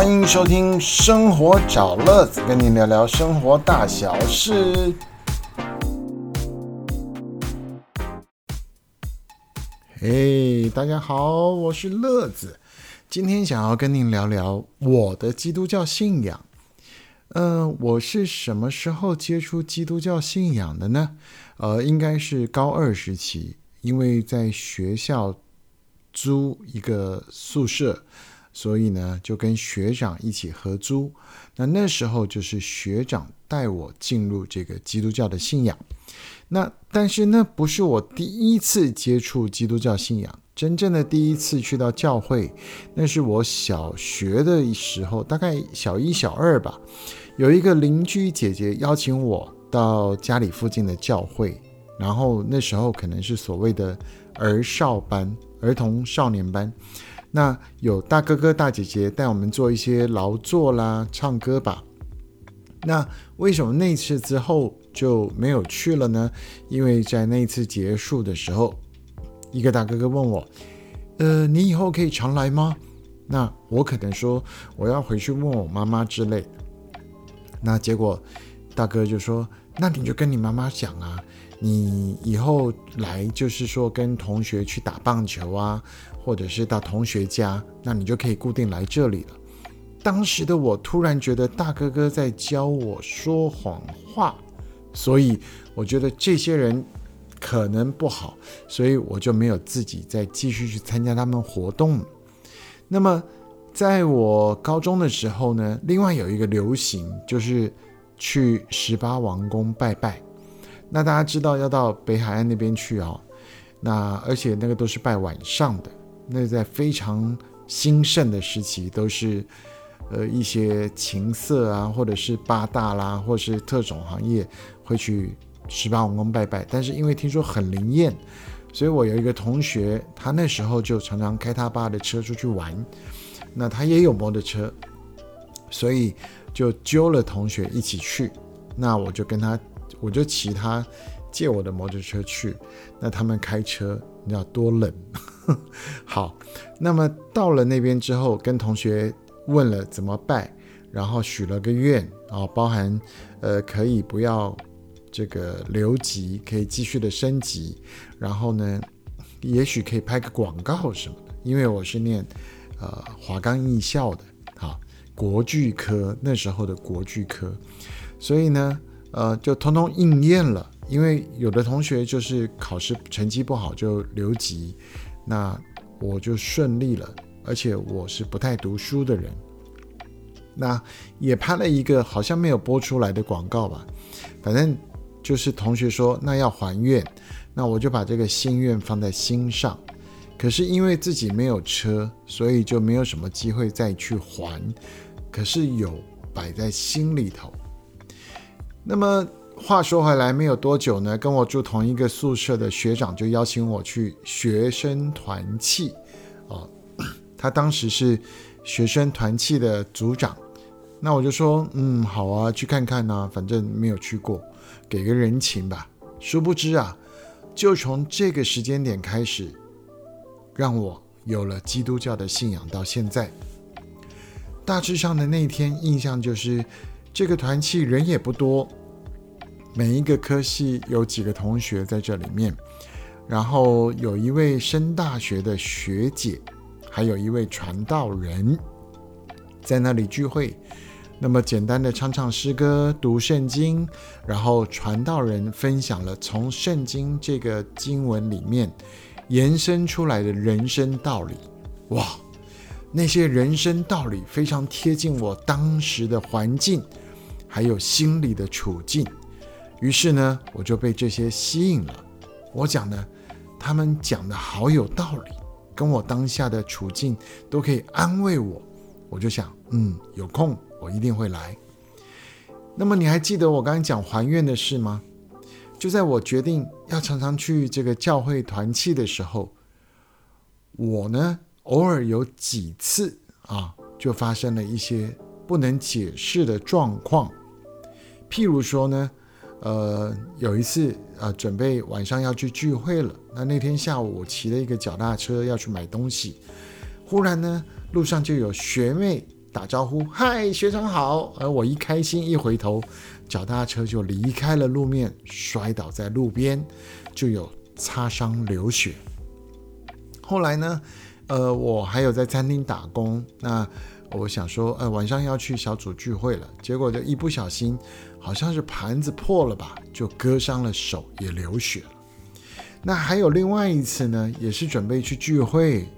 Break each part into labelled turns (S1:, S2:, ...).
S1: 欢迎收听《生活找乐子》，跟您聊聊生活大小事。嘿，大家好，我是乐子，今天想要跟您聊聊我的基督教信仰。嗯，我是什么时候接触基督教信仰的呢？呃，应该是高二时期，因为在学校租一个宿舍。所以呢，就跟学长一起合租。那那时候就是学长带我进入这个基督教的信仰。那但是那不是我第一次接触基督教信仰，真正的第一次去到教会，那是我小学的时候，大概小一、小二吧。有一个邻居姐姐邀请我到家里附近的教会，然后那时候可能是所谓的儿少班、儿童少年班。那有大哥哥大姐姐带我们做一些劳作啦，唱歌吧。那为什么那次之后就没有去了呢？因为在那次结束的时候，一个大哥哥问我：“呃，你以后可以常来吗？”那我可能说我要回去问我妈妈之类。那结果大哥就说：“那你就跟你妈妈讲啊，你以后来就是说跟同学去打棒球啊。”或者是到同学家，那你就可以固定来这里了。当时的我突然觉得大哥哥在教我说谎话，所以我觉得这些人可能不好，所以我就没有自己再继续去参加他们活动。那么在我高中的时候呢，另外有一个流行就是去十八王宫拜拜。那大家知道要到北海岸那边去啊，那而且那个都是拜晚上的。那在非常兴盛的时期，都是呃一些情色啊，或者是八大啦，或是特种行业会去十八王宫拜拜。但是因为听说很灵验，所以我有一个同学，他那时候就常常开他爸的车出去玩。那他也有摩托车，所以就揪了同学一起去。那我就跟他，我就骑他借我的摩托车去。那他们开车，你知道多冷。好，那么到了那边之后，跟同学问了怎么拜，然后许了个愿啊，包含呃可以不要这个留级，可以继续的升级，然后呢，也许可以拍个广告什么的，因为我是念呃华冈艺校的，国剧科那时候的国剧科，所以呢，呃就通通应验了，因为有的同学就是考试成绩不好就留级。那我就顺利了，而且我是不太读书的人。那也拍了一个好像没有播出来的广告吧，反正就是同学说那要还愿，那我就把这个心愿放在心上。可是因为自己没有车，所以就没有什么机会再去还。可是有摆在心里头。那么。话说回来，没有多久呢，跟我住同一个宿舍的学长就邀请我去学生团契，哦，他当时是学生团契的组长，那我就说，嗯，好啊，去看看呢，反正没有去过，给个人情吧。殊不知啊，就从这个时间点开始，让我有了基督教的信仰，到现在，大致上的那天印象就是，这个团契人也不多。每一个科系有几个同学在这里面，然后有一位升大学的学姐，还有一位传道人，在那里聚会。那么简单的唱唱诗歌、读圣经，然后传道人分享了从圣经这个经文里面延伸出来的人生道理。哇，那些人生道理非常贴近我当时的环境，还有心理的处境。于是呢，我就被这些吸引了。我讲的，他们讲的好有道理，跟我当下的处境都可以安慰我。我就想，嗯，有空我一定会来。那么你还记得我刚才讲还愿的事吗？就在我决定要常常去这个教会团契的时候，我呢偶尔有几次啊，就发生了一些不能解释的状况。譬如说呢。呃，有一次啊，准备晚上要去聚会了。那那天下午，我骑了一个脚踏车要去买东西。忽然呢，路上就有学妹打招呼，嗨，学长好。而我一开心一回头，脚踏车就离开了路面，摔倒在路边，就有擦伤流血。后来呢，呃，我还有在餐厅打工，那我想说，呃，晚上要去小组聚会了，结果就一不小心，好像是盘子破了吧，就割伤了手，也流血了。那还有另外一次呢，也是准备去聚会。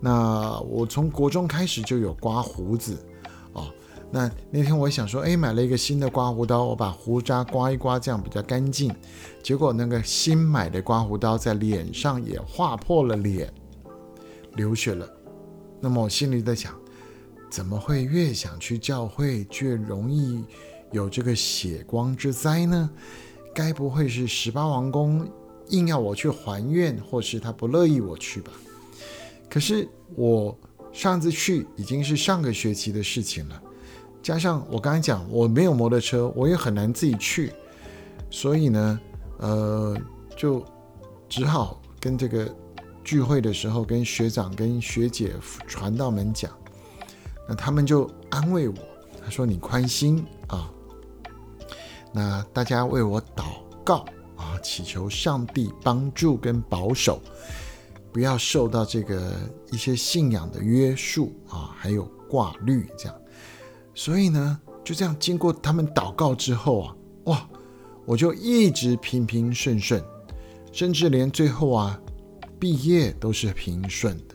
S1: 那我从国中开始就有刮胡子，哦，那那天我想说，哎，买了一个新的刮胡刀，我把胡渣刮一刮，这样比较干净。结果那个新买的刮胡刀在脸上也划破了脸，流血了。那么我心里在想，怎么会越想去教会，越容易有这个血光之灾呢？该不会是十八王公硬要我去还愿，或是他不乐意我去吧？可是我上次去已经是上个学期的事情了，加上我刚才讲我没有摩托车，我也很难自己去，所以呢，呃，就只好跟这个聚会的时候跟学长跟学姐传道们讲，那他们就安慰我，他说你宽心啊，那大家为我祷告啊，祈求上帝帮助跟保守。不要受到这个一些信仰的约束啊，还有挂虑这样，所以呢，就这样经过他们祷告之后啊，哇，我就一直平平顺顺，甚至连最后啊毕业都是平顺的。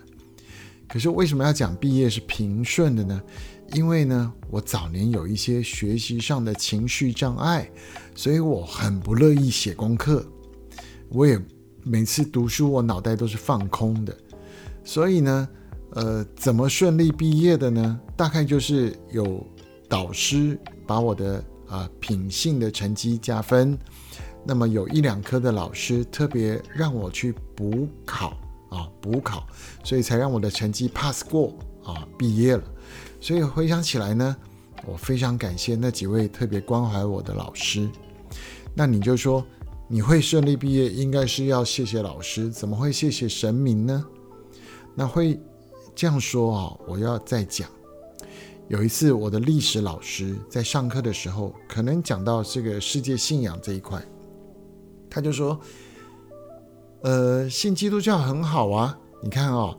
S1: 可是为什么要讲毕业是平顺的呢？因为呢，我早年有一些学习上的情绪障碍，所以我很不乐意写功课，我也。每次读书，我脑袋都是放空的，所以呢，呃，怎么顺利毕业的呢？大概就是有导师把我的啊品性的成绩加分，那么有一两科的老师特别让我去补考啊补考，所以才让我的成绩 pass 过啊毕业了。所以回想起来呢，我非常感谢那几位特别关怀我的老师。那你就说。你会顺利毕业，应该是要谢谢老师，怎么会谢谢神明呢？那会这样说啊？我要再讲。有一次，我的历史老师在上课的时候，可能讲到这个世界信仰这一块，他就说：“呃，信基督教很好啊，你看啊，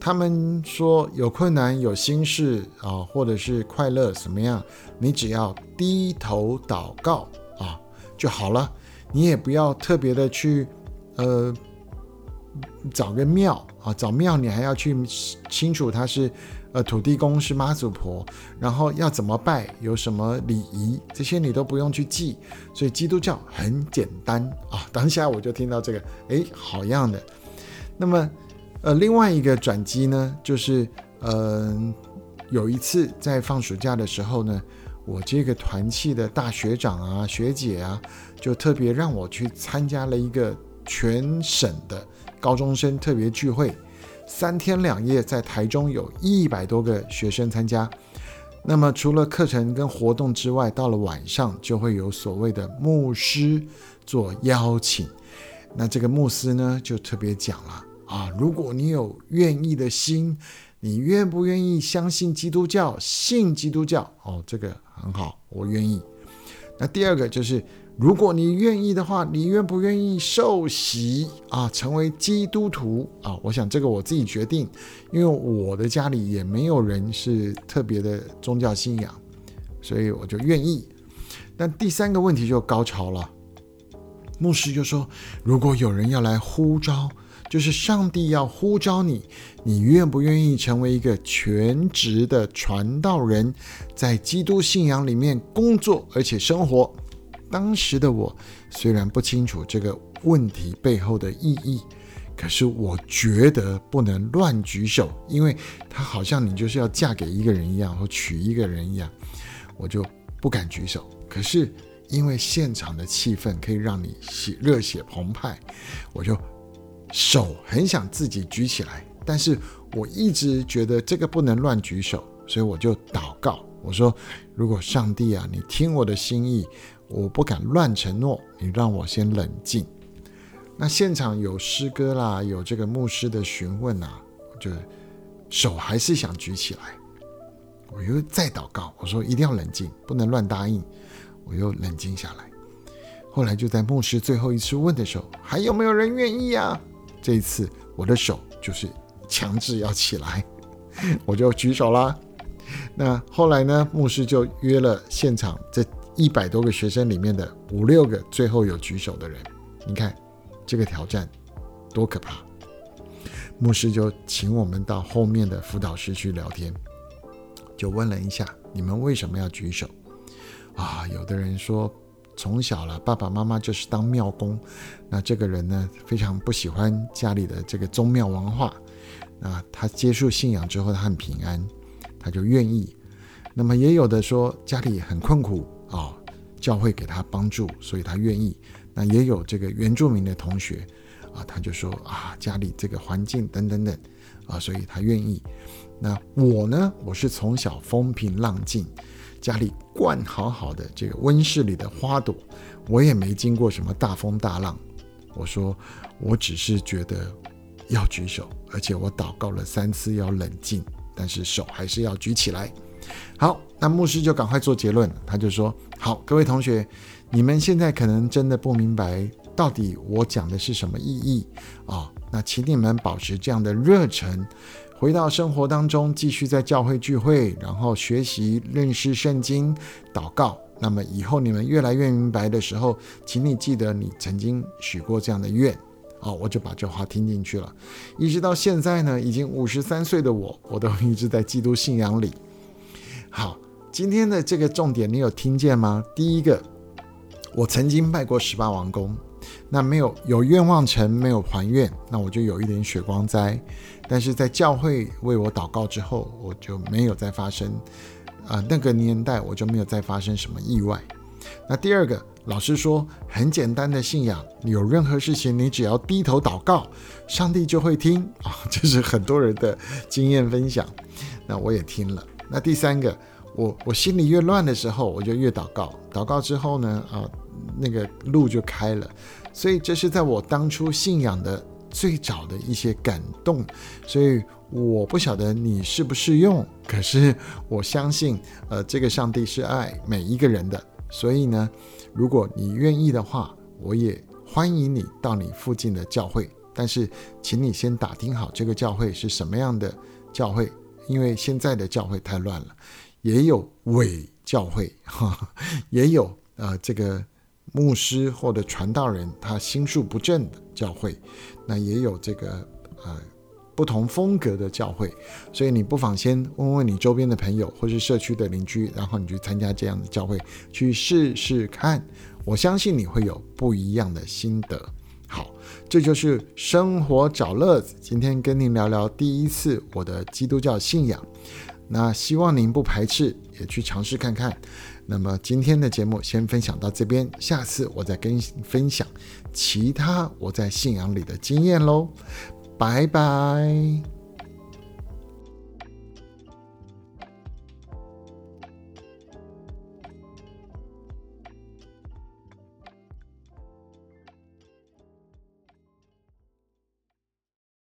S1: 他们说有困难、有心事啊，或者是快乐怎么样，你只要低头祷告啊就好了。”你也不要特别的去，呃，找个庙啊，找庙你还要去清楚它是，呃，土地公是妈祖婆，然后要怎么拜，有什么礼仪，这些你都不用去记。所以基督教很简单啊。当下我就听到这个，哎，好样的。那么，呃，另外一个转机呢，就是，嗯，有一次在放暑假的时候呢。我这个团契的大学长啊、学姐啊，就特别让我去参加了一个全省的高中生特别聚会，三天两夜，在台中有一百多个学生参加。那么除了课程跟活动之外，到了晚上就会有所谓的牧师做邀请。那这个牧师呢，就特别讲了啊，如果你有愿意的心。你愿不愿意相信基督教？信基督教哦，这个很好，我愿意。那第二个就是，如果你愿意的话，你愿不愿意受洗啊，成为基督徒啊？我想这个我自己决定，因为我的家里也没有人是特别的宗教信仰，所以我就愿意。那第三个问题就高潮了，牧师就说，如果有人要来呼召。就是上帝要呼召你，你愿不愿意成为一个全职的传道人，在基督信仰里面工作而且生活？当时的我虽然不清楚这个问题背后的意义，可是我觉得不能乱举手，因为他好像你就是要嫁给一个人一样，或娶一个人一样，我就不敢举手。可是因为现场的气氛可以让你血热血澎湃，我就。手很想自己举起来，但是我一直觉得这个不能乱举手，所以我就祷告，我说：如果上帝啊，你听我的心意，我不敢乱承诺，你让我先冷静。那现场有诗歌啦，有这个牧师的询问啊，就手还是想举起来。我又再祷告，我说一定要冷静，不能乱答应。我又冷静下来。后来就在牧师最后一次问的时候，还有没有人愿意啊？这一次我的手就是强制要起来，我就举手啦。那后来呢，牧师就约了现场这一百多个学生里面的五六个最后有举手的人。你看这个挑战多可怕！牧师就请我们到后面的辅导室去聊天，就问了一下你们为什么要举手啊？有的人说。从小了，爸爸妈妈就是当庙工，那这个人呢，非常不喜欢家里的这个宗庙文化。那他接触信仰之后，他很平安，他就愿意。那么也有的说家里很困苦啊，教会给他帮助，所以他愿意。那也有这个原住民的同学啊，他就说啊，家里这个环境等等等啊，所以他愿意。那我呢，我是从小风平浪静。家里灌好好的这个温室里的花朵，我也没经过什么大风大浪。我说，我只是觉得要举手，而且我祷告了三次要冷静，但是手还是要举起来。好，那牧师就赶快做结论，他就说：好，各位同学，你们现在可能真的不明白到底我讲的是什么意义啊？那请你们保持这样的热忱。回到生活当中，继续在教会聚会，然后学习认识圣经、祷告。那么以后你们越来越明白的时候，请你记得你曾经许过这样的愿。啊，我就把这话听进去了。一直到现在呢，已经五十三岁的我，我都一直在基督信仰里。好，今天的这个重点你有听见吗？第一个，我曾经拜过十八王公。那没有有愿望成，没有还愿，那我就有一点血光灾。但是在教会为我祷告之后，我就没有再发生，啊，那个年代我就没有再发生什么意外。那第二个，老师说很简单的信仰，有任何事情你只要低头祷告，上帝就会听 啊，这是很多人的经验分享。那我也听了。那第三个，我我心里越乱的时候，我就越祷告，祷告之后呢，啊。那个路就开了，所以这是在我当初信仰的最早的一些感动，所以我不晓得你适不适用，可是我相信，呃，这个上帝是爱每一个人的，所以呢，如果你愿意的话，我也欢迎你到你附近的教会，但是请你先打听好这个教会是什么样的教会，因为现在的教会太乱了，也有伪教会，哈，也有呃这个。牧师或者传道人，他心术不正的教会，那也有这个呃不同风格的教会，所以你不妨先问问你周边的朋友或是社区的邻居，然后你去参加这样的教会去试试看，我相信你会有不一样的心得。好，这就是生活找乐子，今天跟您聊聊第一次我的基督教信仰，那希望您不排斥，也去尝试看看。那么今天的节目先分享到这边，下次我再跟分享其他我在信仰里的经验喽，拜拜。